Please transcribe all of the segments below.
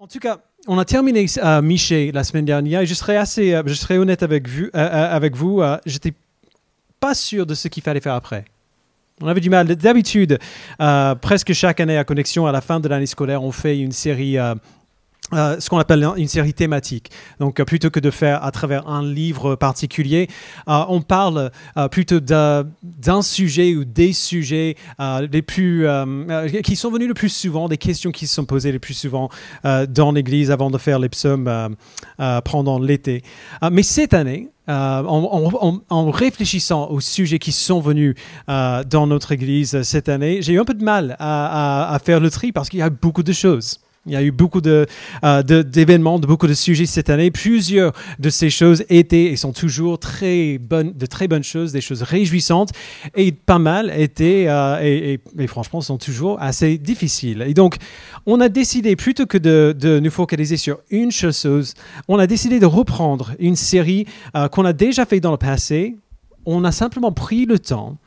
En tout cas, on a terminé Miché la semaine dernière et je serai assez, euh, je honnête avec vous. Euh, euh, avec vous euh, J'étais pas sûr de ce qu'il fallait faire après. On avait du mal. D'habitude, presque chaque année à Connexion, à la fin de l'année scolaire, on fait une série. Euh, ce qu'on appelle une série thématique. Donc, euh, plutôt que de faire à travers un livre particulier, euh, on parle plutôt d'un sujet ou des sujets les plus, qui sont venus le plus souvent, des questions qui se sont posées le plus souvent dans l'Église avant de faire les psaumes pendant l'été. Mais cette année, en, réfléchissant aux sujets qui sont venus dans notre Église cette année, j'ai eu un peu de mal à faire le tri parce qu'il y a beaucoup de choses. Il y a eu beaucoup de, euh, de- d'événements, de, beaucoup de sujets cette année. Plusieurs de ces choses étaient et sont toujours très bonnes, de très bonnes choses, des choses réjouissantes, et pas mal étaient, euh, et, franchement, sont toujours assez difficiles. Et donc, on a décidé, plutôt que de, de nous focaliser sur une chose, on a décidé de reprendre une série euh, qu'on a déjà fait dans le passé. On a simplement pris le temps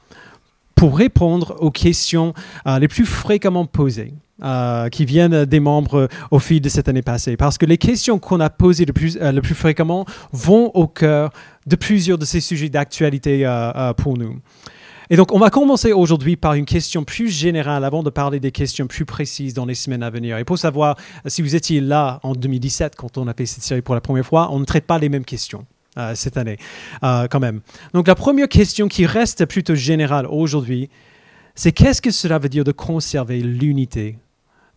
pour répondre aux questions les plus fréquemment posées. Euh, qui viennent des membres au fil de cette année passée. Parce que les questions qu'on a posées le plus, euh, fréquemment vont au cœur de plusieurs de ces sujets d'actualité euh, pour nous. Et donc, on va commencer aujourd'hui par une question plus générale avant de parler des questions plus précises dans les semaines à venir. Et pour savoir si vous étiez là en 2017, quand on a fait cette série pour la première fois, on ne traite pas les mêmes questions. cette année, quand même. Donc la première question qui reste plutôt générale aujourd'hui, c'est qu'est-ce que cela veut dire de conserver l'unité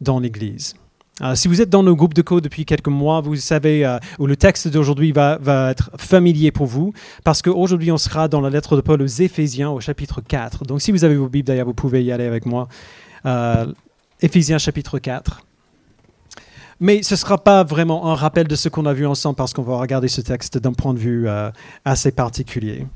dans l'Église Euh, si vous êtes dans nos groupes de code depuis quelques mois, vous savez, euh, où le texte d'aujourd'hui va, va être familier pour vous, parce qu'aujourd'hui, on sera dans la lettre de Paul aux Éphésiens au chapitre 4. Donc si vous avez vos Bibles, d'ailleurs, vous pouvez y aller avec moi. Euh, Éphésiens chapitre 4. Mais ce ne sera pas vraiment un rappel de ce qu'on a vu ensemble, parce qu'on va regarder ce texte d'un point de vue euh, assez particulier.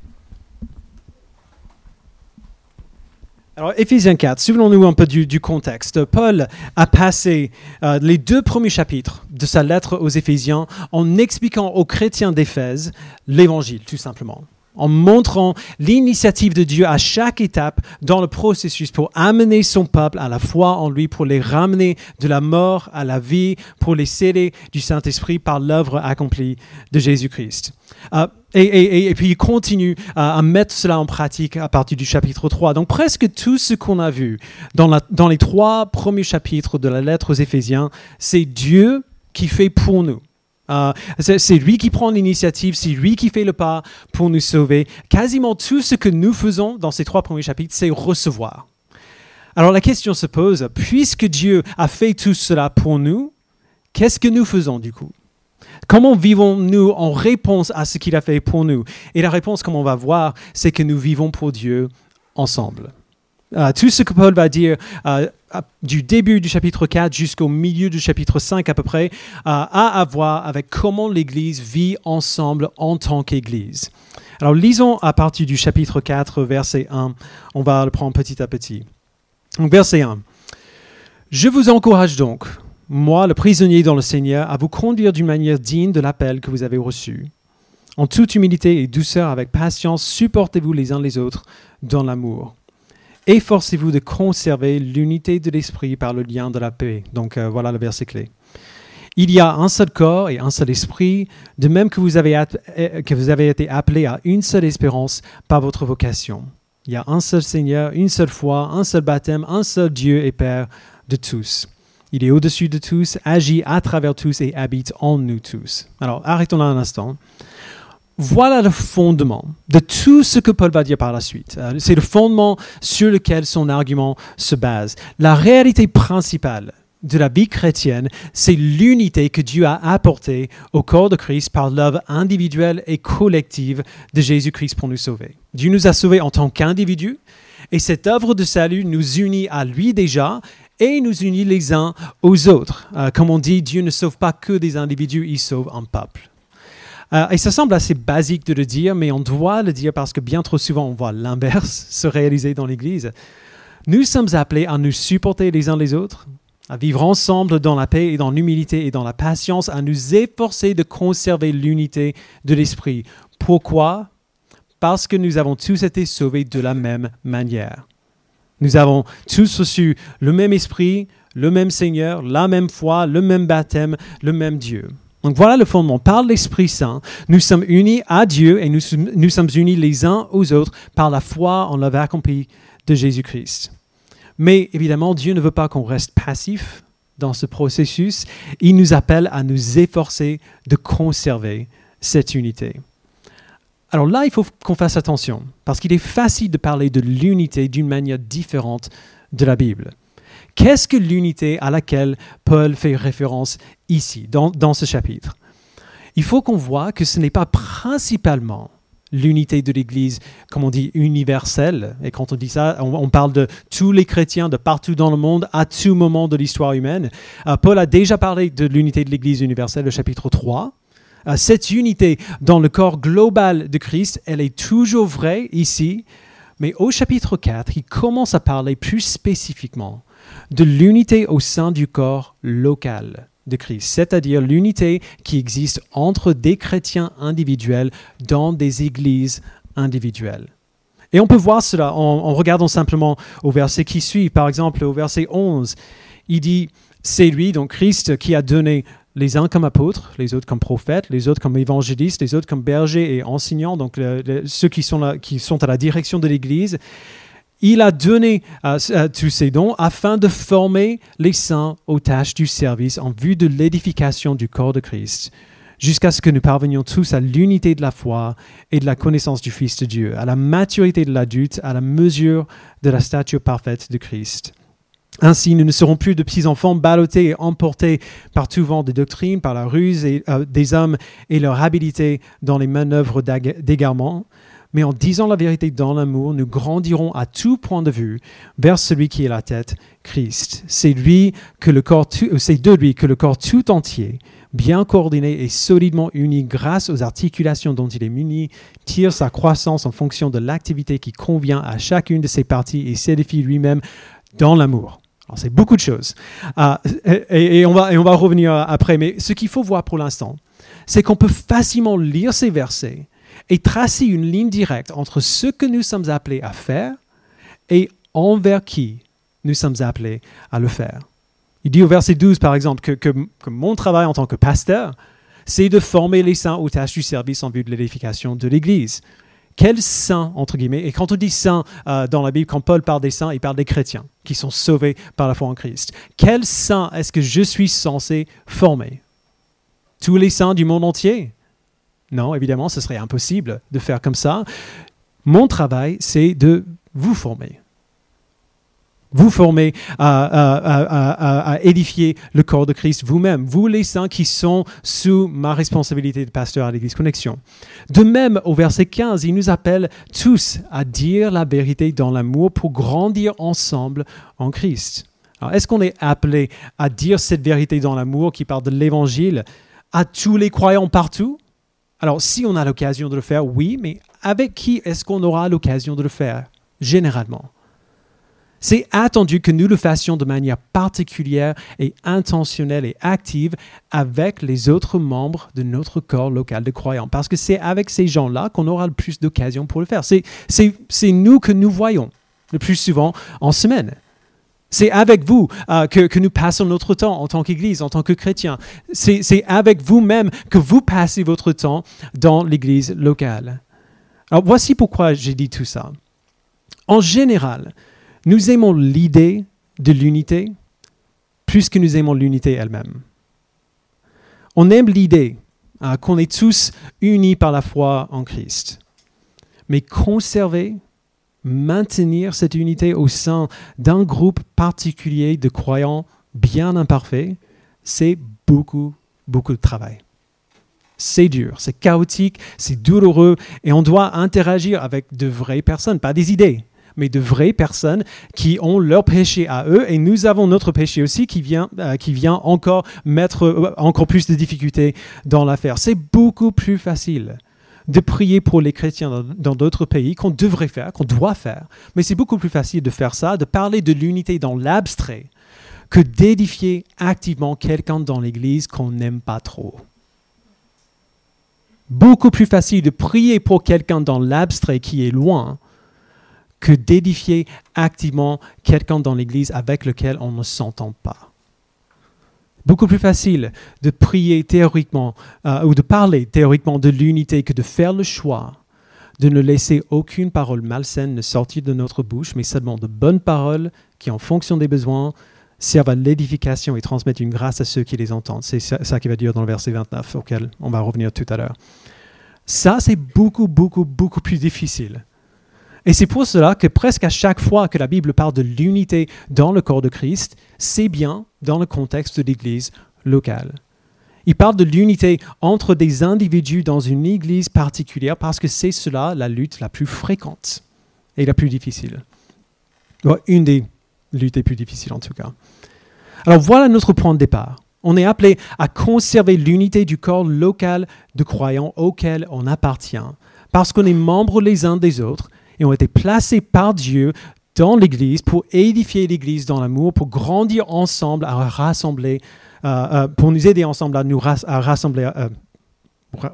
Alors, Éphésiens 4, souvenons-nous un peu du, contexte. Paul a passé euh, les deux premiers chapitres de sa lettre aux Éphésiens en expliquant aux chrétiens d'Éphèse l'évangile, tout simplement. En montrant l'initiative de Dieu à chaque étape dans le processus pour amener son peuple à la foi en lui, pour les ramener de la mort à la vie, pour les sceller du Saint-Esprit par l'œuvre accomplie de Jésus-Christ. Euh, et, puis il continue à, mettre cela en pratique à partir du chapitre 3. Donc presque tout ce qu'on a vu dans, les trois premiers chapitres de la lettre aux Éphésiens, c'est Dieu qui fait pour nous. Euh, c'est lui qui prend l'initiative, c'est lui qui fait le pas pour nous sauver. Quasiment tout ce que nous faisons dans ces trois premiers chapitres, c'est recevoir. Alors la question se pose, puisque Dieu a fait tout cela pour nous, qu'est-ce que nous faisons du coup? Comment vivons-nous en réponse à ce qu'il a fait pour nous? Et la réponse, comme on va voir, c'est que nous vivons pour Dieu ensemble. Euh, tout ce que Paul va dire euh, du début du chapitre 4 jusqu'au milieu du chapitre 5 à peu près, euh, a à voir avec comment l'Église vit ensemble en tant qu'Église. Alors lisons à partir du chapitre 4, verset 1. On va le prendre petit à petit. Donc verset 1. Je vous encourage donc, moi, le prisonnier dans le Seigneur, à vous conduire d'une manière digne de l'appel que vous avez reçu. En toute humilité et douceur, avec patience, supportez-vous les uns les autres dans l'amour. Efforcez-vous de conserver l'unité de l'esprit par le lien de la paix. Donc euh, voilà le verset clé. Il y a un seul corps et un seul esprit, de même que vous avez, euh, que vous avez été appelés à une seule espérance par votre vocation. Il y a un seul Seigneur, une seule foi, un seul baptême, un seul Dieu et Père de tous. Il est au-dessus de tous, agit à travers tous et habite en nous tous. Alors, arrêtons là un instant. Voilà le fondement de tout ce que Paul va dire par la suite. Euh, C'est le fondement sur lequel son argument se base. La réalité principale de la vie chrétienne, c'est l'unité que Dieu a apportée au corps de Christ par l'œuvre individuelle et collective de Jésus-Christ pour nous sauver. Dieu nous a sauvés en tant qu'individus et cette œuvre de salut nous unit à lui déjà et nous unit les uns aux autres. Euh, comme on dit, Dieu ne sauve pas que des individus, il sauve un peuple. Euh, et ça semble assez basique de le dire, mais on doit le dire parce que bien trop souvent on voit l'inverse se réaliser dans l'Église. Nous sommes appelés à nous supporter les uns les autres, à vivre ensemble dans la paix et dans l'humilité et dans la patience, à nous efforcer de conserver l'unité de l'esprit. Pourquoi? Parce que nous avons tous été sauvés de la même manière. Nous avons tous reçu le même esprit, le même Seigneur, la même foi, le même baptême, le même Dieu. Donc voilà le fondement. Par l'Esprit Saint, nous sommes unis à Dieu et nous, sommes unis les uns aux autres par la foi en l'œuvre accomplie de Jésus-Christ. Mais évidemment, Dieu ne veut pas qu'on reste passif dans ce processus. Il nous appelle à nous efforcer de conserver cette unité. Alors là, il faut qu'on fasse attention, parce qu'il est facile de parler de l'unité d'une manière différente de la Bible. Qu'est-ce que l'unité à laquelle Paul fait référence ici, dans, dans ce chapitre? Il faut qu'on voit que ce n'est pas principalement l'unité de l'Église, comme on dit, universelle. Et quand on dit ça, on, parle de tous les chrétiens de partout dans le monde à tout moment de l'histoire humaine. Euh, Paul a déjà parlé de l'unité de l'Église universelle, le chapitre 3. Cette unité dans le corps global de Christ, elle est toujours vraie ici. Mais au chapitre 4, il commence à parler plus spécifiquement de l'unité au sein du corps local de Christ, c'est-à-dire l'unité qui existe entre des chrétiens individuels dans des églises individuelles. Et on peut voir cela en, regardant simplement au verset qui suit. Par exemple, au verset 11, il dit, c'est lui, donc Christ, qui a donné les uns comme apôtres, les autres comme prophètes, les autres comme évangélistes, les autres comme bergers et enseignants, donc ceux qui sont, qui sont à la direction de l'Église. Il a donné euh, euh, tous ces dons afin de former les saints aux tâches du service en vue de l'édification du corps de Christ, jusqu'à ce que nous parvenions tous à l'unité de la foi et de la connaissance du Fils de Dieu, à la maturité de l'adulte, à la mesure de la stature parfaite de Christ. Ainsi, nous ne serons plus de petits enfants ballottés et emportés par tout vent de doctrine, par la ruse euh, des hommes et leur habileté dans les manœuvres d'égarement, mais en disant la vérité dans l'amour, nous grandirons à tout point de vue vers celui qui est la tête, Christ. Euh, c'est de lui que le corps tout entier, bien coordonné et solidement uni grâce aux articulations dont il est muni, tire sa croissance en fonction de l'activité qui convient à chacune de ses parties et s'édifie lui-même dans l'amour. C'est beaucoup de choses. Ah, et, on va, et on va revenir après. Mais ce qu'il faut voir pour l'instant, c'est qu'on peut facilement lire ces versets et tracer une ligne directe entre ce que nous sommes appelés à faire et envers qui nous sommes appelés à le faire. Il dit au verset 12, par exemple, que, mon travail en tant que pasteur, c'est de former les saints aux tâches du service en vue de l'édification de l'Église. Quels saints, entre guillemets, et quand on dit saints euh, dans la Bible, quand Paul parle des saints, il parle des chrétiens qui sont sauvés par la foi en Christ. Quels saints est-ce que je suis censé former? Tous les saints du monde entier? Non, évidemment, ce serait impossible de faire comme ça. Mon travail, c'est de vous former. Vous former à, édifier le corps de Christ vous-même, vous les saints qui sont sous ma responsabilité de pasteur à l'Église Connexion. De même, au verset 15, il nous appelle tous à dire la vérité dans l'amour pour grandir ensemble en Christ. est-ce qu'on est appelé à dire cette vérité dans l'amour qui parle de l'Évangile à tous les croyants partout? Alors, si on a l'occasion de le faire, oui, mais avec qui est-ce qu'on aura l'occasion de le faire Généralement? C'est attendu que nous le fassions de manière particulière et intentionnelle et active avec les autres membres de notre corps local de croyants. Parce que c'est avec ces gens-là qu'on aura le plus d'occasions pour le faire. C'est nous que nous voyons le plus souvent en semaine. C'est avec vous euh, que, nous passons notre temps en tant qu'Église, en tant que chrétiens. C'est avec vous-même que vous passez votre temps dans l'Église locale. Alors voici pourquoi j'ai dit tout ça. En général, nous aimons l'idée de l'unité plus que nous aimons l'unité elle-même. On aime l'idée euh, qu'on est tous unis par la foi en Christ. Mais conserver maintenir cette unité au sein d'un groupe particulier de croyants bien imparfaits, c'est beaucoup, beaucoup de travail. C'est dur, c'est chaotique, c'est douloureux et on doit interagir avec de vraies personnes, pas des idées, mais de vraies personnes qui ont leur péché à eux et nous avons notre péché aussi qui vient, euh, qui vient encore mettre euh, encore plus de difficultés dans l'affaire. C'est beaucoup plus facile de prier pour les chrétiens dans d'autres pays qu'on devrait faire, qu'on doit faire. Mais c'est beaucoup plus facile de faire ça, de parler de l'unité dans l'abstrait, que d'édifier activement quelqu'un dans l'Église qu'on n'aime pas trop. Beaucoup plus facile de prier pour quelqu'un dans l'abstrait qui est loin que d'édifier activement quelqu'un dans l'Église avec lequel on ne s'entend pas. Beaucoup plus facile de prier théoriquement euh, ou de parler théoriquement de l'unité que de faire le choix de ne laisser aucune parole malsaine ne sortir de notre bouche, mais seulement de bonnes paroles qui, en fonction des besoins, servent à l'édification et transmettent une grâce à ceux qui les entendent. C'est ça, qui va dire dans le verset 29, auquel on va revenir tout à l'heure. Ça, c'est beaucoup, beaucoup, beaucoup plus difficile. Et c'est pour cela que presque à chaque fois que la Bible parle de l'unité dans le corps de Christ, c'est bien dans le contexte de l'Église locale. Il parle de l'unité entre des individus dans une église particulière parce que c'est cela la lutte la plus fréquente et la plus difficile. une des luttes les plus difficiles en tout cas. Alors voilà notre point de départ. On est appelé à conserver l'unité du corps local de croyants auquel on appartient, parce qu'on est membres les uns des autres et ont été placés par Dieu dans l'Église pour édifier l'Église dans l'amour, pour grandir ensemble, à rassembler euh, euh, pour nous aider ensemble à nous rassembler, euh,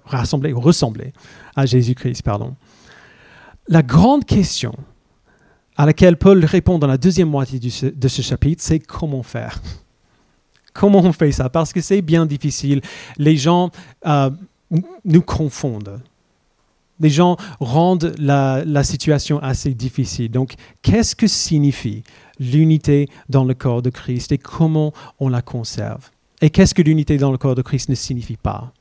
rassembler ou ressembler à Jésus-Christ. Pardon. La grande question à laquelle Paul répond dans la deuxième moitié de ce chapitre, c'est comment faire? Comment on fait ça? Parce que c'est bien difficile. Les gens nous confondent. Les gens rendent la, situation assez difficile. Donc, qu'est-ce que signifie l'unité dans le corps de Christ et comment on la conserve? Et qu'est-ce que l'unité dans le corps de Christ ne signifie pas?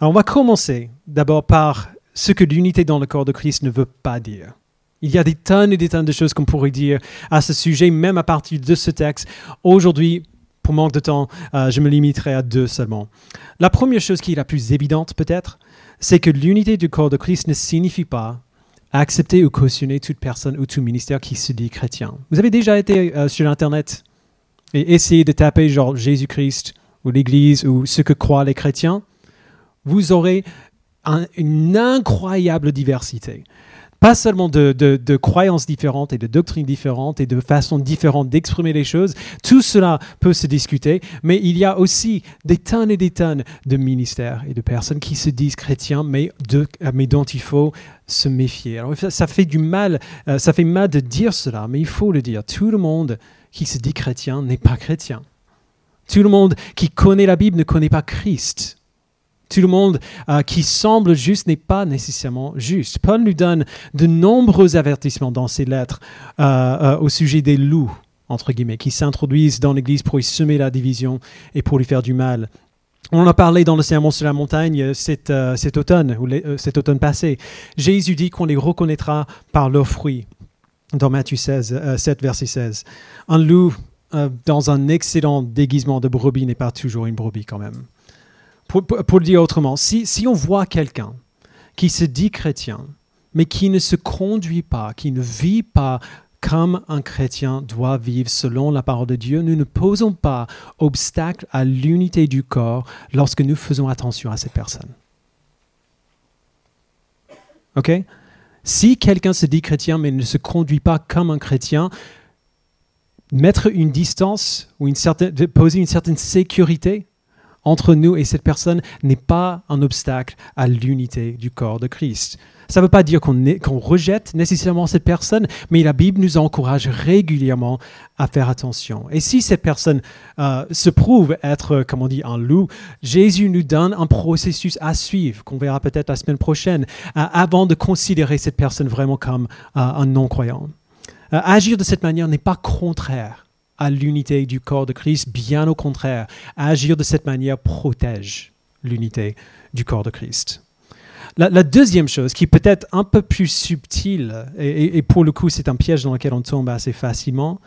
Alors, on va commencer d'abord par ce que l'unité dans le corps de Christ ne veut pas dire. Il y a des tonnes et des tonnes de choses qu'on pourrait dire à ce sujet, même à partir de ce texte. Aujourd'hui, pour manque de temps, euh, je me limiterai à deux seulement. La première chose qui est la plus évidente peut-être, c'est que l'unité du corps de Christ ne signifie pas accepter ou cautionner toute personne ou tout ministère qui se dit chrétien. Vous avez déjà été euh, sur Internet et essayez de taper genre Jésus-Christ ou l'Église ou ce que croient les chrétiens, vous aurez une incroyable diversité. Pas seulement de, croyances différentes et de doctrines différentes et de façons différentes d'exprimer les choses, tout cela peut se discuter, mais il y a aussi des tonnes et des tonnes de ministères et de personnes qui se disent chrétiens, mais, dont il faut se méfier. Alors, ça fait du mal, euh, ça fait mal de dire cela, mais il faut le dire. Tout le monde qui se dit chrétien n'est pas chrétien. Tout le monde qui connaît la Bible ne connaît pas Christ. Tout le monde euh, qui semble juste n'est pas nécessairement juste. Paul nous donne de nombreux avertissements dans ses lettres euh, euh, au sujet des loups, entre guillemets, qui s'introduisent dans l'Église pour y semer la division et pour lui faire du mal. On en a parlé dans le Sermon sur la montagne cet, cet automne, ou cet automne passé. Jésus dit qu'on les reconnaîtra par leurs fruits dans Matthieu 16, 7, verset 16. Un loup dans un excellent déguisement de brebis n'est pas toujours une brebis quand même. Pour, le dire autrement, si, si on voit quelqu'un qui se dit chrétien, mais qui ne se conduit pas, qui ne vit pas comme un chrétien doit vivre selon la parole de Dieu, nous ne posons pas obstacle à l'unité du corps lorsque nous faisons attention à cette personne. OK? Si quelqu'un se dit chrétien mais ne se conduit pas comme un chrétien, mettre une distance ou une certaine, poser une certaine sécurité entre nous et cette personne n'est pas un obstacle à l'unité du corps de Christ. Ça ne veut pas dire qu'on rejette nécessairement cette personne, mais la Bible nous encourage régulièrement à faire attention. Et si cette personne euh, se prouve être, comme on dit, un loup, Jésus nous donne un processus à suivre, qu'on verra peut-être la semaine prochaine, euh, avant de considérer cette personne vraiment comme euh, un non-croyant. agir de cette manière n'est pas contraire à l'unité du corps de Christ, bien au contraire. Agir de cette manière protège l'unité du corps de Christ. La, deuxième chose, qui peut être un peu plus subtile, et, pour le coup c'est un piège dans lequel on tombe assez facilement,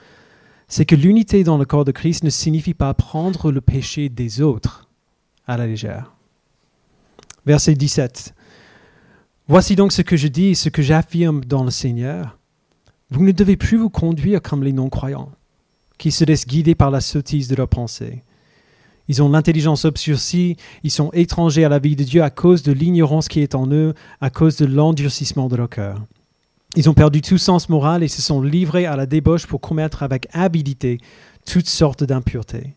c'est que l'unité dans le corps de Christ ne signifie pas prendre le péché des autres à la légère. Verset 17. Voici donc ce que je dis et ce que j'affirme dans le Seigneur. Vous ne devez plus vous conduire comme les non-croyants, qui se laissent guider par la sottise de leurs pensées. Ils ont l'intelligence obscurcie, ils sont étrangers à la vie de Dieu à cause de l'ignorance qui est en eux, à cause de l'endurcissement de leur cœur. Ils ont perdu tout sens moral et se sont livrés à la débauche pour commettre avec habilité toutes sortes d'impuretés.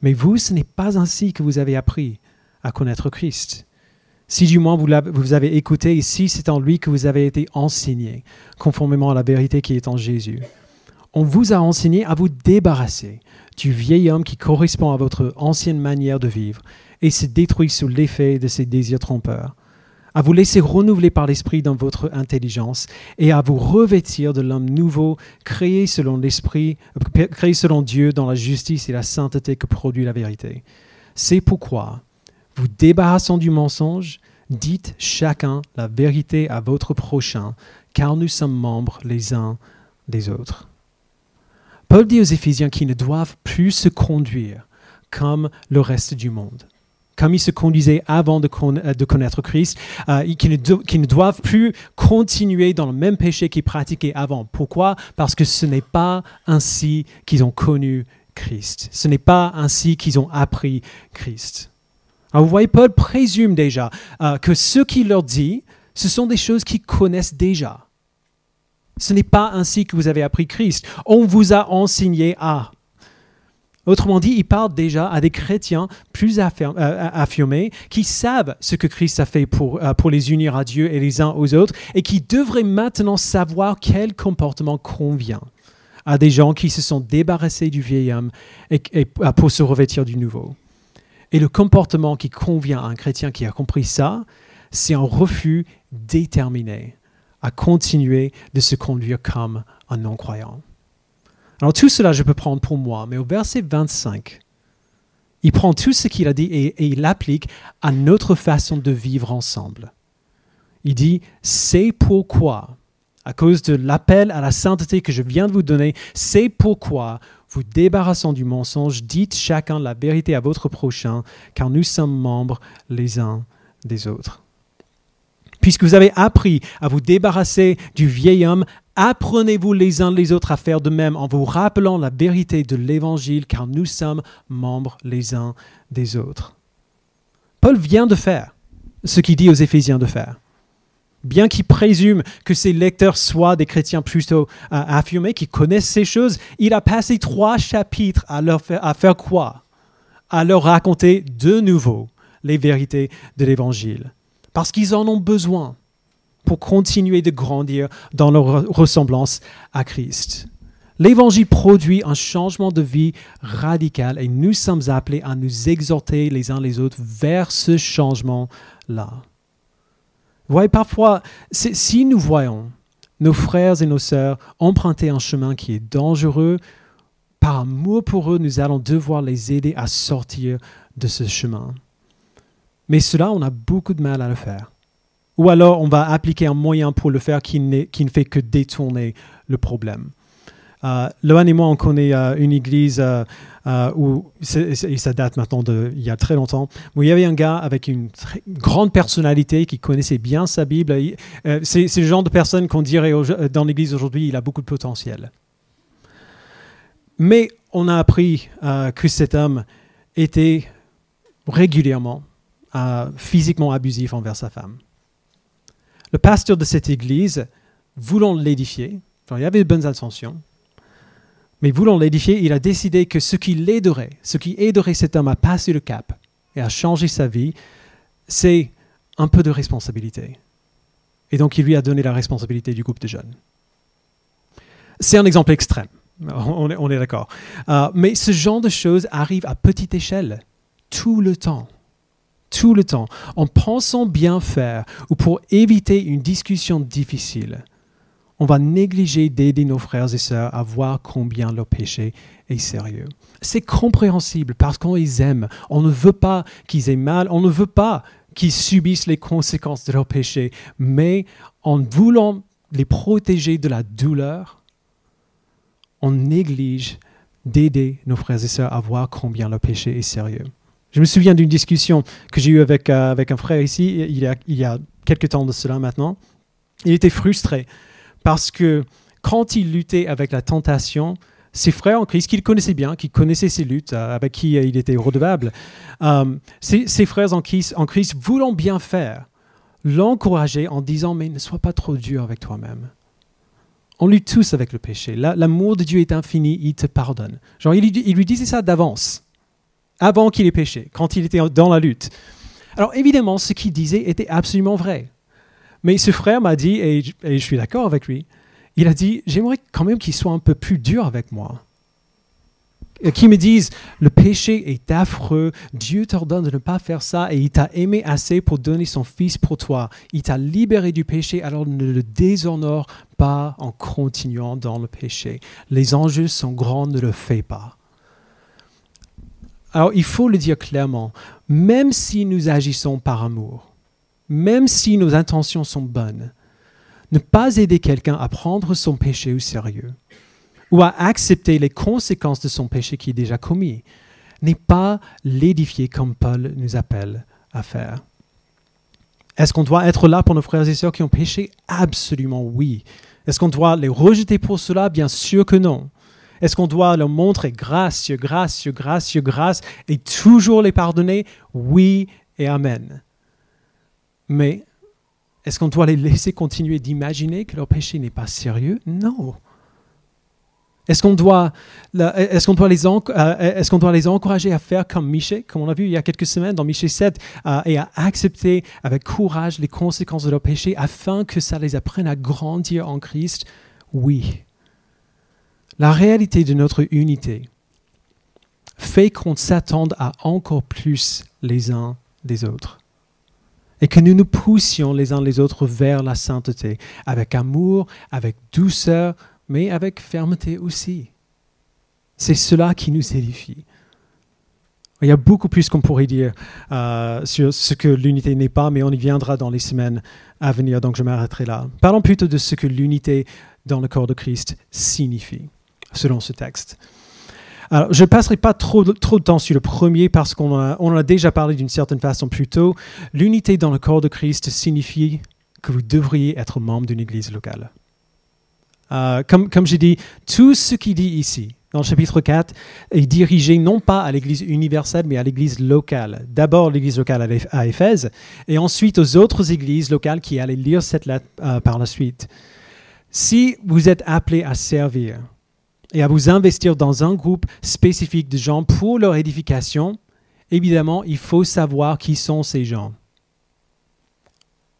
Mais vous, ce n'est pas ainsi que vous avez appris à connaître Christ. si du moins vous, vous avez écouté et si c'est en lui que vous avez été enseigné, conformément à la vérité qui est en Jésus. On vous a enseigné à vous débarrasser du vieil homme qui correspond à votre ancienne manière de vivre et se détruit sous l'effet de ses désirs trompeurs, à vous laisser renouveler par l'Esprit dans votre intelligence et à vous revêtir de l'homme nouveau créé selon l'Esprit, créé selon Dieu dans la justice et la sainteté que produit la vérité. C'est pourquoi, vous débarrassant du mensonge, dites chacun la vérité à votre prochain, car nous sommes membres les uns des autres. Paul dit aux Éphésiens qu'ils ne doivent plus se conduire comme le reste du monde, comme ils se conduisaient avant de, euh, connaître Christ, euh, qu'ils ne, doivent plus continuer dans le même péché qu'ils pratiquaient avant. Pourquoi? Parce que ce n'est pas ainsi qu'ils ont connu Christ. Ce n'est pas ainsi qu'ils ont appris Christ. Vous voyez, Paul présume déjà euh, que ce qu'il leur dit, ce sont des choses qu'ils connaissent déjà. Ce n'est pas ainsi que vous avez appris Christ. On vous a enseigné à. Autrement dit, il parle déjà à des chrétiens plus euh, affirmés qui savent ce que Christ a fait pour, euh, pour les unir à Dieu et les uns aux autres et qui devraient maintenant savoir quel comportement convient à des gens qui se sont débarrassés du vieil homme et pour se revêtir du nouveau. Et le comportement qui convient à un chrétien qui a compris ça, c'est un refus déterminé à continuer de se conduire comme un non-croyant. Alors tout cela, je peux prendre pour moi, mais au verset 25, il prend tout ce qu'il a dit et, il l'applique à notre façon de vivre ensemble. Il dit, c'est pourquoi, à cause de l'appel à la sainteté que je viens de vous donner, c'est pourquoi, vous débarrassant du mensonge, dites chacun la vérité à votre prochain, car nous sommes membres les uns des autres. Puisque vous avez appris à vous débarrasser du vieil homme, apprenez-vous les uns les autres à faire de même en vous rappelant la vérité de l'Évangile, car nous sommes membres les uns des autres. Paul vient de faire ce qu'il dit aux Éphésiens de faire. Bien qu'il présume que ses lecteurs soient des chrétiens plutôt euh, affirmés, qui connaissent ces choses, il a passé trois chapitres à leur faire, faire quoi? À leur raconter de nouveau les vérités de l'Évangile parce qu'ils en ont besoin pour continuer de grandir dans leur ressemblance à Christ. L'évangile produit un changement de vie radical et nous sommes appelés à nous exhorter les uns les autres vers ce changement-là. Vous voyez, parfois, si nous voyons nos frères et nos sœurs emprunter un chemin qui est dangereux, par amour pour eux, nous allons devoir les aider à sortir de ce chemin. Mais cela, on a beaucoup de mal à le faire. Ou alors, on va appliquer un moyen pour le faire qui, ne fait que détourner le problème. Euh, et moi, on connaît euh, une église euh, euh, où, et ça date maintenant d'il y a très longtemps, où il y avait un gars avec une grande personnalité qui connaissait bien sa Bible. c'est, le genre de personne qu'on dirait dans l'église aujourd'hui, il a beaucoup de potentiel. Mais on a appris que cet homme était régulièrement physiquement abusif envers sa femme. Le pasteur de cette église, voulant l'édifier, il y avait de bonnes intentions, mais voulant l'édifier, il a décidé que ce qui l'aiderait, ce qui aiderait cet homme à passer le cap et à changer sa vie, c'est un peu de responsabilité. Et donc il lui a donné la responsabilité du groupe de jeunes. C'est un exemple extrême, on est, d'accord. Euh, mais ce genre de choses arrive à petite échelle, tout le temps tout le temps en pensant bien faire ou pour éviter une discussion difficile, on va négliger d'aider nos frères et sœurs à voir combien leur péché est sérieux. C'est compréhensible parce qu'on les aime. On ne veut pas qu'ils aient mal, on ne veut pas qu'ils subissent les conséquences de leur péché, mais en voulant les protéger de la douleur, on néglige d'aider nos frères et sœurs à voir combien leur péché est sérieux. Je me souviens d'une discussion que j'ai eue avec, euh, avec un frère ici, il y, a, quelques temps de cela maintenant. Il était frustré parce que quand il luttait avec la tentation, ses frères en Christ, qu'il connaissait bien, qui connaissaient ses luttes, euh, avec qui euh, il était redevable, ses, frères en Christ, en voulant bien faire, l'encourager en disant Mais ne sois pas trop dur avec toi-même. On lutte tous avec le péché. L'amour de Dieu est infini, il te pardonne. Genre, il lui disait ça d'avance avant qu'il ait péché, quand il était dans la lutte. Alors évidemment, ce qu'il disait était absolument vrai. Mais ce frère m'a dit, et je suis d'accord avec lui, il a dit, j'aimerais quand même qu'il soit un peu plus dur avec moi. Euh, qui me disent le péché est affreux, Dieu t'ordonne de ne pas faire ça et il t'a aimé assez pour donner son Fils pour toi. Il t'a libéré du péché, alors ne le déshonore pas en continuant dans le péché. Les enjeux sont grands, ne le fais pas. Alors il faut le dire clairement, même si nous agissons par amour, même si nos intentions sont bonnes, ne pas aider quelqu'un à prendre son péché au sérieux ou à accepter les conséquences de son péché qui est déjà commis, n'est pas l'édifier comme Paul nous appelle à faire. Est-ce qu'on doit être là pour nos frères et sœurs qui ont péché? Absolument oui. Est-ce qu'on doit les rejeter pour cela? Bien sûr que non. Est-ce qu'on doit leur montrer grâce, grâce, grâce, grâce et toujours les pardonner? Oui et Amen. Mais est-ce qu'on doit les laisser continuer d'imaginer que leur péché n'est pas sérieux? Non. Est-ce qu'on doit, est euh, doit les encourager à faire comme Miché, comme on a vu il y a quelques semaines dans Miché 7, euh, et à accepter avec courage les conséquences de leur péché afin que ça les apprenne à grandir en Christ? Oui. La réalité de notre unité fait qu'on s'attende à encore plus les uns des autres et que nous nous poussions les uns les autres vers la sainteté, avec amour, avec douceur, mais avec fermeté aussi. C'est cela qui nous édifie. Il y a beaucoup plus qu'on pourrait dire euh, sur ce que l'unité n'est pas, mais on y viendra dans les semaines à venir, donc je m'arrêterai là. Parlons plutôt de ce que l'unité dans le corps de Christ signifie, selon ce texte. Alors, je ne passerai pas trop, trop de temps sur le premier parce qu'on on en a déjà parlé d'une certaine façon plus tôt. L'unité dans le corps de Christ signifie que vous devriez être membre d'une église locale. Euh, comme, comme j'ai dit, tout ce qu'il dit ici, dans le chapitre 4, est dirigé non pas à l'Église universelle, mais à l'Église locale. D'abord l'Église locale à Éphèse, et ensuite aux autres églises locales qui allaient lire cette lettre euh, par la suite. Si vous êtes appelé à servir et à vous investir dans un groupe spécifique de gens pour leur édification, évidemment, il faut savoir qui sont ces gens.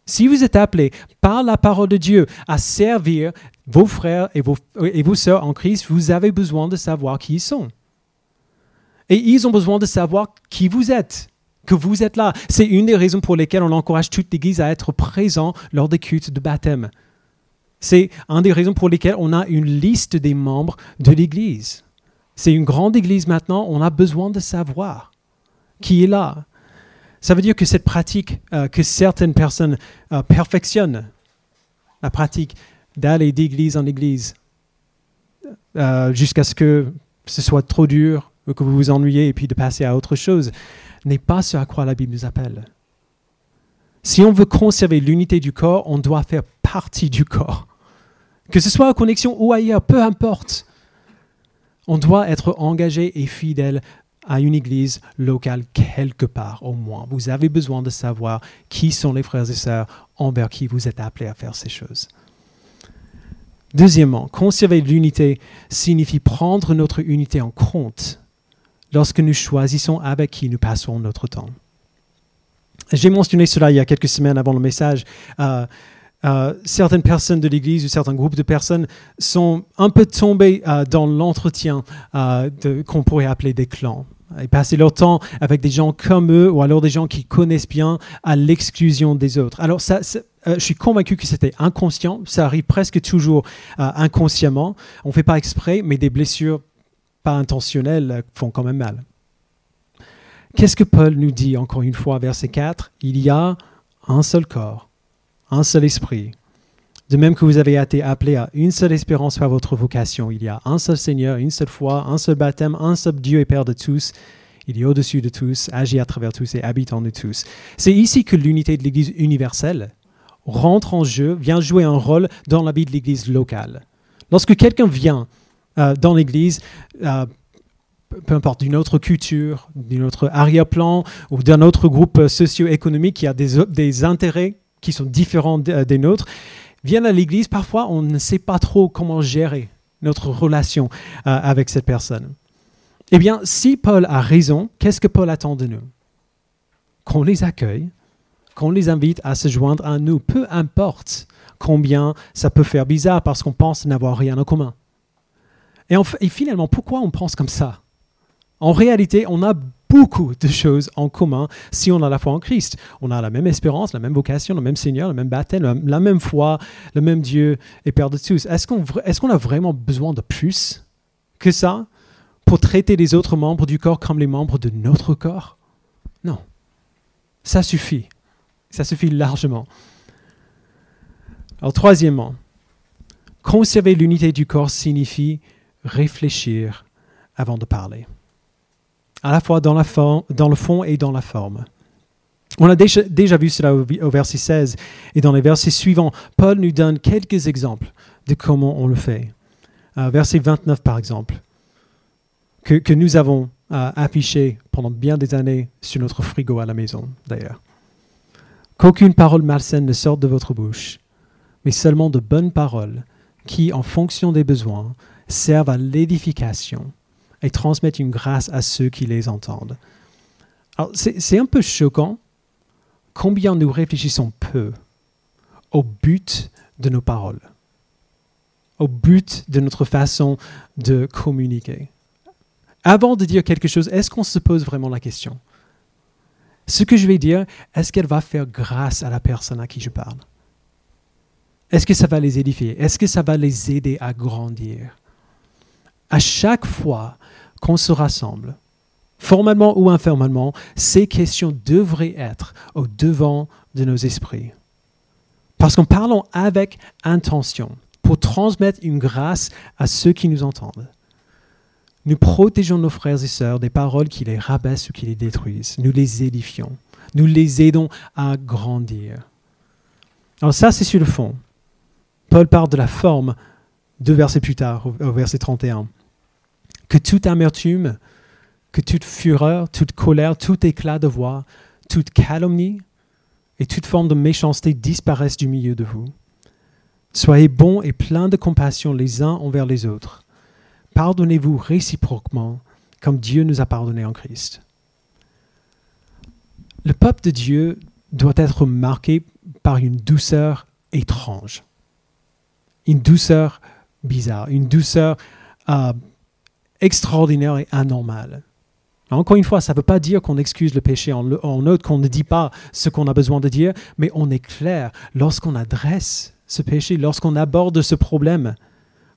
Si vous êtes appelé par la parole de Dieu à servir vos frères et vos, et vos sœurs en Christ, vous avez besoin de savoir qui ils sont. Et ils ont besoin de savoir qui vous êtes, que vous êtes là. C'est une des raisons pour lesquelles on encourage toute l'Église à être présent lors des cultes de baptême. C'est une des raisons pour lesquelles on a une liste des membres de l'Église. C'est une grande Église maintenant, on a besoin de savoir qui est là. Ça veut dire que cette pratique euh, que certaines personnes euh, perfectionnent, la pratique d'aller d'église en église euh, jusqu'à ce que ce soit trop dur ou que vous vous ennuyez et puis de passer à autre chose, n'est pas ce à quoi la Bible nous appelle. Si on veut conserver l'unité du corps, on doit faire partie du corps. Que ce soit en connexion ou ailleurs, peu importe. On doit être engagé et fidèle à une église locale quelque part au moins. Vous avez besoin de savoir qui sont les frères et sœurs envers qui vous êtes appelés à faire ces choses. Deuxièmement, conserver l'unité signifie prendre notre unité en compte lorsque nous choisissons avec qui nous passons notre temps. J'ai mentionné cela il y a quelques semaines avant le message. Euh, euh, certaines personnes de l'Église ou certains groupes de personnes sont un peu tombés euh, dans l'entretien qu'on pourrait appeler des clans. Et passer leur temps avec des gens comme eux ou alors des gens qui connaissent bien à l'exclusion des autres. Alors euh, je suis convaincu que c'était inconscient, ça arrive presque toujours euh, inconsciemment, on ne fait pas exprès, mais des blessures pas intentionnelles euh, font quand même mal. Qu'est-ce que Paul nous dit encore une fois, verset 4 Il y a un seul corps, un seul esprit, de même que vous avez été appelés à une seule espérance par votre vocation, il y a un seul Seigneur, une seule foi, un seul baptême, un seul Dieu et Père de tous. Il est au-dessus de tous, agit à travers tous et habite en nous tous. C'est ici que l'unité de l'Église universelle rentre en jeu, vient jouer un rôle dans la vie de l'Église locale. Lorsque quelqu'un vient euh, dans l'Église, euh, peu importe, d'une autre culture, d'un autre arrière-plan ou d'un autre groupe socio-économique qui a des, des intérêts qui sont différents des nôtres, viennent à l'église, parfois on ne sait pas trop comment gérer notre relation euh, avec cette personne. Eh bien, si Paul a raison, qu'est-ce que Paul attend de nous? Qu'on les accueille, qu'on les invite à se joindre à nous, peu importe combien ça peut faire bizarre parce qu'on pense n'avoir rien en commun. Et, et, finalement, pourquoi on pense comme ça? En réalité, on a beaucoup de choses en commun si on a la foi en Christ. On a la même espérance, la même vocation, le même Seigneur, le même baptême, la même foi, le même Dieu et Père de tous. Est-ce qu'on est a vraiment besoin de plus que ça pour traiter les autres membres du corps comme les membres de notre corps? Non. Ça suffit. Ça suffit largement. Alors troisièmement, conserver l'unité du corps signifie réfléchir avant de parler à la fois dans, le fond et dans la forme. On a déjà, vu cela au, verset 16 et dans les versets suivants. Paul nous donne quelques exemples de comment on le fait. Euh, verset 29 par exemple, que, que nous avons euh, affiché pendant bien des années sur notre frigo à la maison d'ailleurs. Qu'aucune parole malsaine ne sorte de votre bouche, mais seulement de bonnes paroles qui, en fonction des besoins, servent à l'édification et transmettre une grâce à ceux qui les entendent. c'est un peu choquant combien nous réfléchissons peu au but de nos paroles, au but de notre façon de communiquer. Avant de dire quelque chose, est-ce qu'on se pose vraiment la question? Ce que je vais dire, est-ce qu'elle va faire grâce à la personne à qui je parle? Est-ce que ça va les édifier? Est-ce que ça va les aider à grandir? À chaque fois qu'on se rassemble, formellement ou informellement, ces questions devraient être au devant de nos esprits. Parce qu'en parlant avec intention, pour transmettre une grâce à ceux qui nous entendent, nous protégeons nos frères et sœurs des paroles qui les rabaissent ou qui les détruisent. Nous les édifions. Nous les aidons à grandir. Alors ça, c'est sur le fond. Paul parle de la forme deux versets plus tard, au verset 31 que toute amertume, que toute fureur, toute colère, tout éclat de voix, toute calomnie et toute forme de méchanceté disparaissent du milieu de vous. Soyez bons et pleins de compassion les uns envers les autres. Pardonnez-vous réciproquement comme Dieu nous a pardonné en Christ. Le peuple de Dieu doit être marqué par une douceur étrange, une douceur bizarre, une douceur euh, extraordinaire et anormal. Encore une fois, ça ne veut pas dire qu'on excuse le péché en, autre, qu'on ne dit pas ce qu'on a besoin de dire, mais on est clair lorsqu'on adresse ce péché, lorsqu'on aborde ce problème,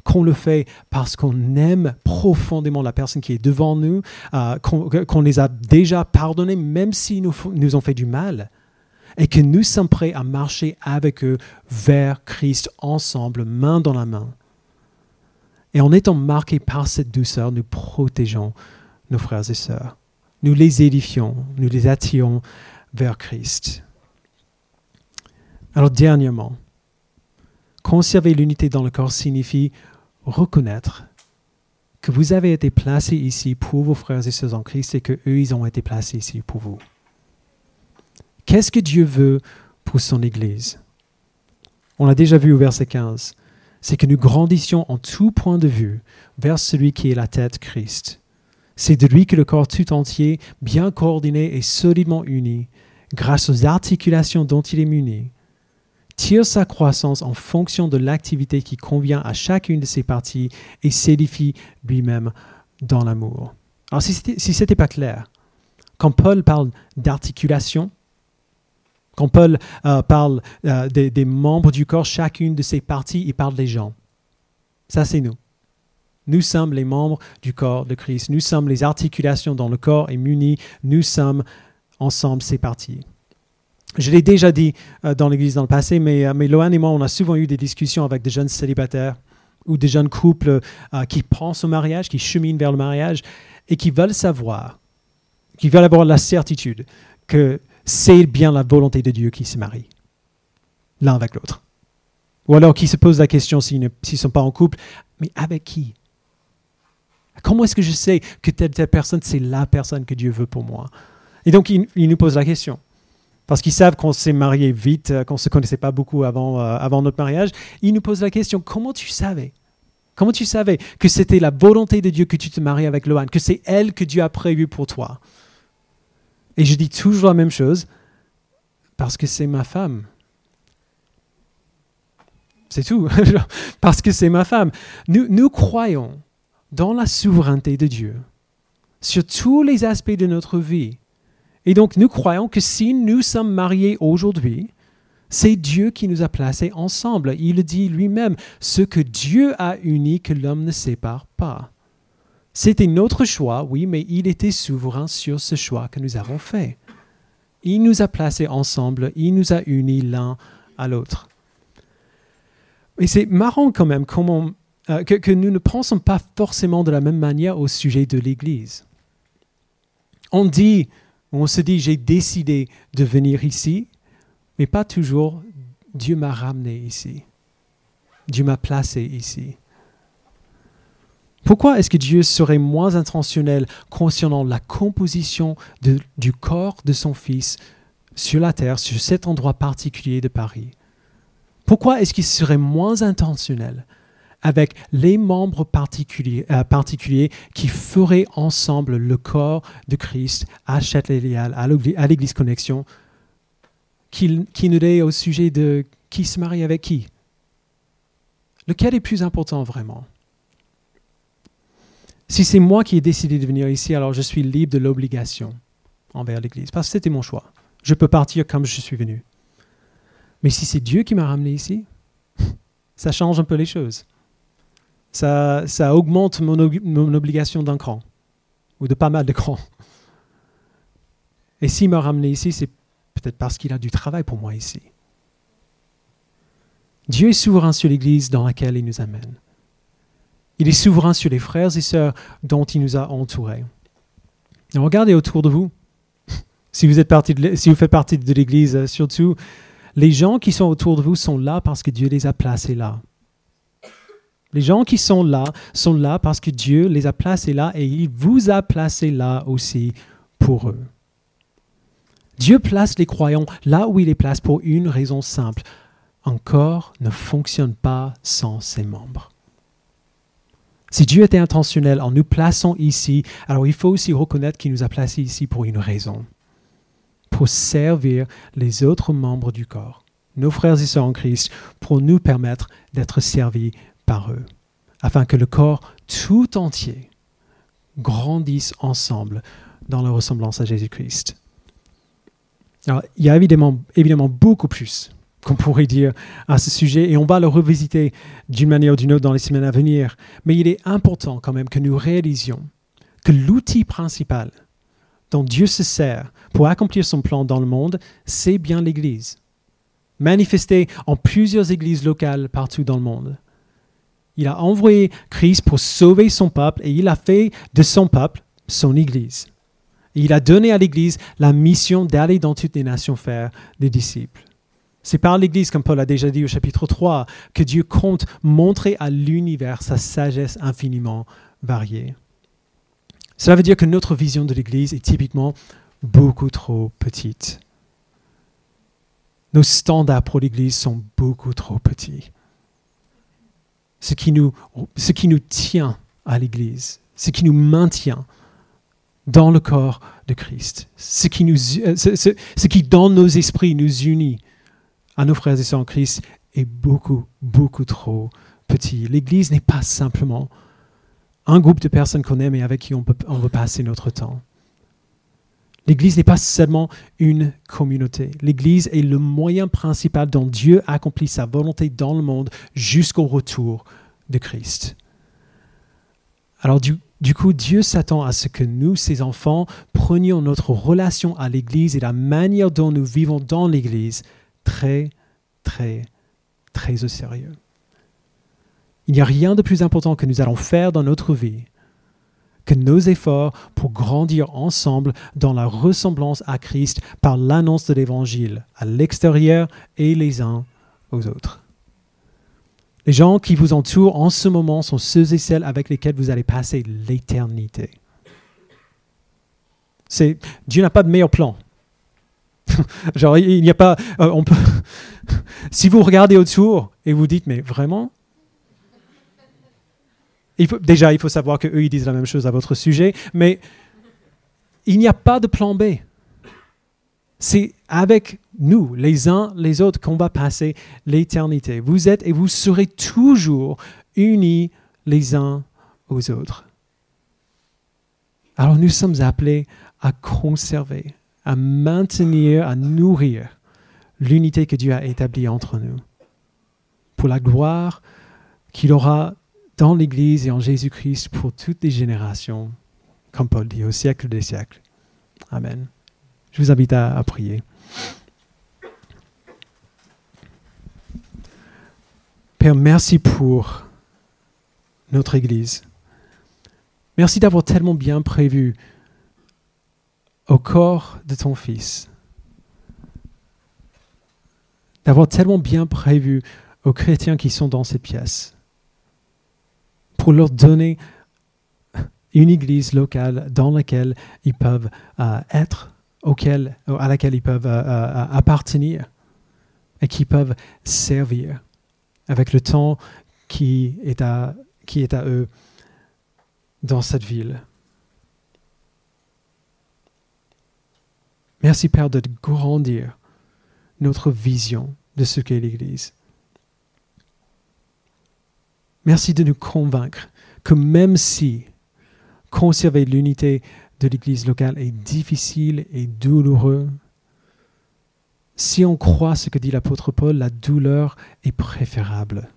qu'on le fait parce qu'on aime profondément la personne qui est devant nous, euh, qu'on les a déjà pardonnés, même s'ils nous ont fait du mal, et que nous sommes prêts à marcher avec eux vers Christ ensemble, main dans la main. Et en étant marqués par cette douceur, nous protégeons nos frères et sœurs. Nous les édifions, nous les attirons vers Christ. Alors dernièrement, conserver l'unité dans le corps signifie reconnaître que vous avez été placés ici pour vos frères et sœurs en Christ et que eux, ils ont été placés ici pour vous. Qu'est-ce que Dieu veut pour son Église? On l'a déjà vu au verset 15 c'est que nous grandissions en tout point de vue vers celui qui est la tête Christ. C'est de lui que le corps tout entier, bien coordonné et solidement uni, grâce aux articulations dont il est muni, tire sa croissance en fonction de l'activité qui convient à chacune de ses parties et s'édifie lui-même dans l'amour. Alors si ce n'était pas clair, quand Paul parle d'articulation, quand Paul euh, parle euh, des, membres du corps, chacune de ces parties, il parle des gens. Ça, c'est nous. Nous sommes les membres du corps de Christ. Nous sommes les articulations dans le corps et munis. Nous sommes ensemble ces parties. Je l'ai déjà dit euh, dans l'Église dans le passé, mais, mais Lohan et moi, on a souvent eu des discussions avec des jeunes célibataires ou des jeunes couples qui pensent au mariage, qui cheminent vers le mariage et qui veulent savoir, qui veulent avoir la certitude que c'est bien la volonté de Dieu qui se marie, l'un avec l'autre. Ou alors qui se pose la question s'ils ne sont pas en couple, mais avec qui? Comment est-ce que je sais que telle, telle personne, c'est la personne que Dieu veut pour moi? Et donc, ils, nous posent la question. Parce qu'ils savent qu'on s'est marié vite, euh, qu'on ne se connaissait pas beaucoup avant, euh, avant notre mariage. Ils nous posent la question, comment tu savais? Comment tu savais que c'était la volonté de Dieu que tu te maries avec Lohan, que c'est elle que Dieu a prévue pour toi? Et je dis toujours la même chose parce que c'est ma femme. C'est tout. parce que c'est ma femme. Nous, nous croyons dans la souveraineté de Dieu sur tous les aspects de notre vie. Et donc nous croyons que si nous sommes mariés aujourd'hui, c'est Dieu qui nous a placés ensemble. Il dit lui-même, ce que Dieu a uni, que l'homme ne sépare pas. C'était notre choix, oui, mais il était souverain sur ce choix que nous avons fait. Il nous a placés ensemble, il nous a unis l'un à l'autre. Et c'est marrant quand même comment, euh, que, que nous ne pensons pas forcément de la même manière au sujet de l'Église. On dit, on se dit, j'ai décidé de venir ici, mais pas toujours Dieu m'a ramené ici. Dieu m'a placé ici. Pourquoi est-ce que Dieu serait moins intentionnel concernant la composition du corps de son Fils sur la terre, sur cet endroit particulier de Paris? Pourquoi est-ce qu'il serait moins intentionnel avec les membres particuliers, euh, qui feraient ensemble le corps de Christ à Châtelet-Léal, à l'Église Connexion qui, qui nous dit au sujet de qui se marie avec qui? Lequel est plus important vraiment? Si c'est moi qui ai décidé de venir ici, alors je suis libre de l'obligation envers l'Église, parce que c'était mon choix. Je peux partir comme je suis venu. Mais si c'est Dieu qui m'a ramené ici, ça change un peu les choses. Ça, ça augmente mon, obligation d'un cran, ou de pas mal de crans. Et s'il m'a ramené ici, c'est peut-être parce qu'il a du travail pour moi ici. Dieu est souverain sur l'Église dans laquelle il nous amène. Il est souverain sur les frères et sœurs dont il nous a entourés. regardez autour de vous. Si vous, êtes si vous faites partie de l'Église, euh, surtout, les gens qui sont autour de vous sont là parce que Dieu les a placés là. Les gens qui sont là sont là parce que Dieu les a placés là et il vous a placés là aussi pour eux. Dieu place les croyants là où il les place pour une raison simple. Un corps ne fonctionne pas sans ses membres. Si Dieu était intentionnel en nous plaçant ici, alors il faut aussi reconnaître qu'il nous a placés ici pour une raison. Pour servir les autres membres du corps, nos frères et sœurs en Christ, pour nous permettre d'être servis par eux, afin que le corps tout entier grandisse ensemble dans la ressemblance à Jésus-Christ. Il y a évidemment, évidemment beaucoup plus qu'on pourrait dire à ce sujet, et on va le revisiter d'une manière ou d'une autre dans les semaines à venir. Mais il est important quand même que nous réalisions que l'outil principal dont Dieu se sert pour accomplir son plan dans le monde, c'est bien l'Église, manifestée en plusieurs églises locales partout dans le monde. Il a envoyé Christ pour sauver son peuple et il a fait de son peuple son Église il a donné à l'Église la mission d'aller dans toutes les nations faire des disciples. C'est par l'Église, comme Paul a déjà dit au chapitre 3, que Dieu compte montrer à l'univers sa sagesse infiniment variée. Cela veut dire que notre vision de l'Église est typiquement beaucoup trop petite. Nos standards pour l'Église sont beaucoup trop petits. Ce qui nous, ce qui nous tient à l'Église, ce qui nous maintient dans le corps de Christ. Ce qui, euh, ce, qui dans nos esprits nous unit à nos frères et sœurs en Christ est beaucoup, beaucoup trop petit. L'Église n'est pas simplement un groupe de personnes qu'on aime et avec qui on, peut, on veut passer notre temps. L'Église n'est pas seulement une communauté. L'Église est le moyen principal dont Dieu accomplit sa volonté dans le monde jusqu'au retour de Christ. Alors du, du coup, Dieu s'attend à ce que nous, ses enfants, prenions notre relation à l'Église et la manière dont nous vivons dans l'Église très, très, très au sérieux. Il n'y a rien de plus important que nous allons faire dans notre vie que nos efforts pour grandir ensemble dans la ressemblance à Christ par l'annonce de l'Évangile à l'extérieur et les uns aux autres. Les gens qui vous entourent en ce moment sont ceux et celles avec lesquels vous allez passer l'éternité. Dieu n'a pas de meilleur plan. Genre, il n'y a pas. Euh, on peut, si vous regardez autour et vous dites, mais vraiment? Déjà, il faut savoir qu'eux, ils disent la même chose à votre sujet, mais il n'y a pas de plan B. C'est avec nous, les uns les autres, qu'on va passer l'éternité. Vous êtes et vous serez toujours unis les uns aux autres. Alors nous sommes appelés à conserver, à maintenir, à nourrir l'unité que Dieu a établie entre nous. Pour la gloire qu'il aura dans l'Église et en Jésus-Christ pour toutes les générations, comme Paul dit, au siècle des siècles. Amen. Je vous invite à, prier. Père, merci pour notre Église. Merci d'avoir tellement bien prévu au corps de ton Fils, d'avoir tellement bien prévu aux chrétiens qui sont dans cette pièce, pour leur donner une église locale dans laquelle ils peuvent euh, être, auquel, à laquelle ils peuvent euh, euh, appartenir et qui peuvent servir avec le temps qui est à, qui est à eux dans cette ville. Merci Père de grandir notre vision de ce qu'est l'Église. Merci de nous convaincre que même si conserver l'unité de l'Église locale est difficile et douloureux, si on croit ce que dit l'apôtre Paul, la douleur est préférable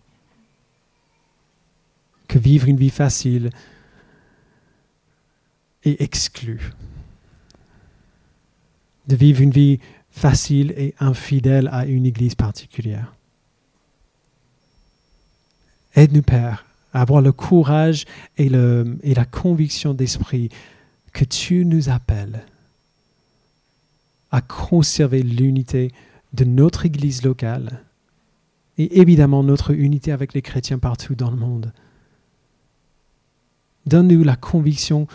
que vivre une vie facile et exclue. De vivre une vie facile et infidèle à une église particulière. Aide-nous, Père, à avoir le courage et, le, et la conviction d'esprit que tu nous appelles à conserver l'unité de notre Église locale et évidemment notre unité avec les chrétiens partout dans le monde. Donne-nous la conviction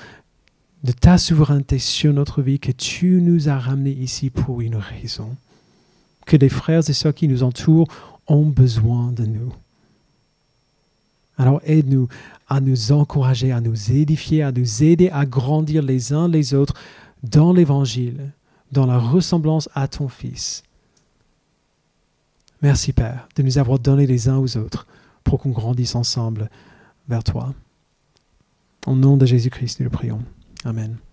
de ta souveraineté sur notre vie, que tu nous as ramenés ici pour une raison, que les frères et sœurs qui nous entourent ont besoin de nous. Alors aide-nous à nous encourager, à nous édifier, à nous aider à grandir les uns les autres dans l'Évangile, dans la ressemblance à ton Fils. Merci Père de nous avoir donné les uns aux autres pour qu'on grandisse ensemble vers toi. Au nom de Jésus-Christ, nous le prions. Amen.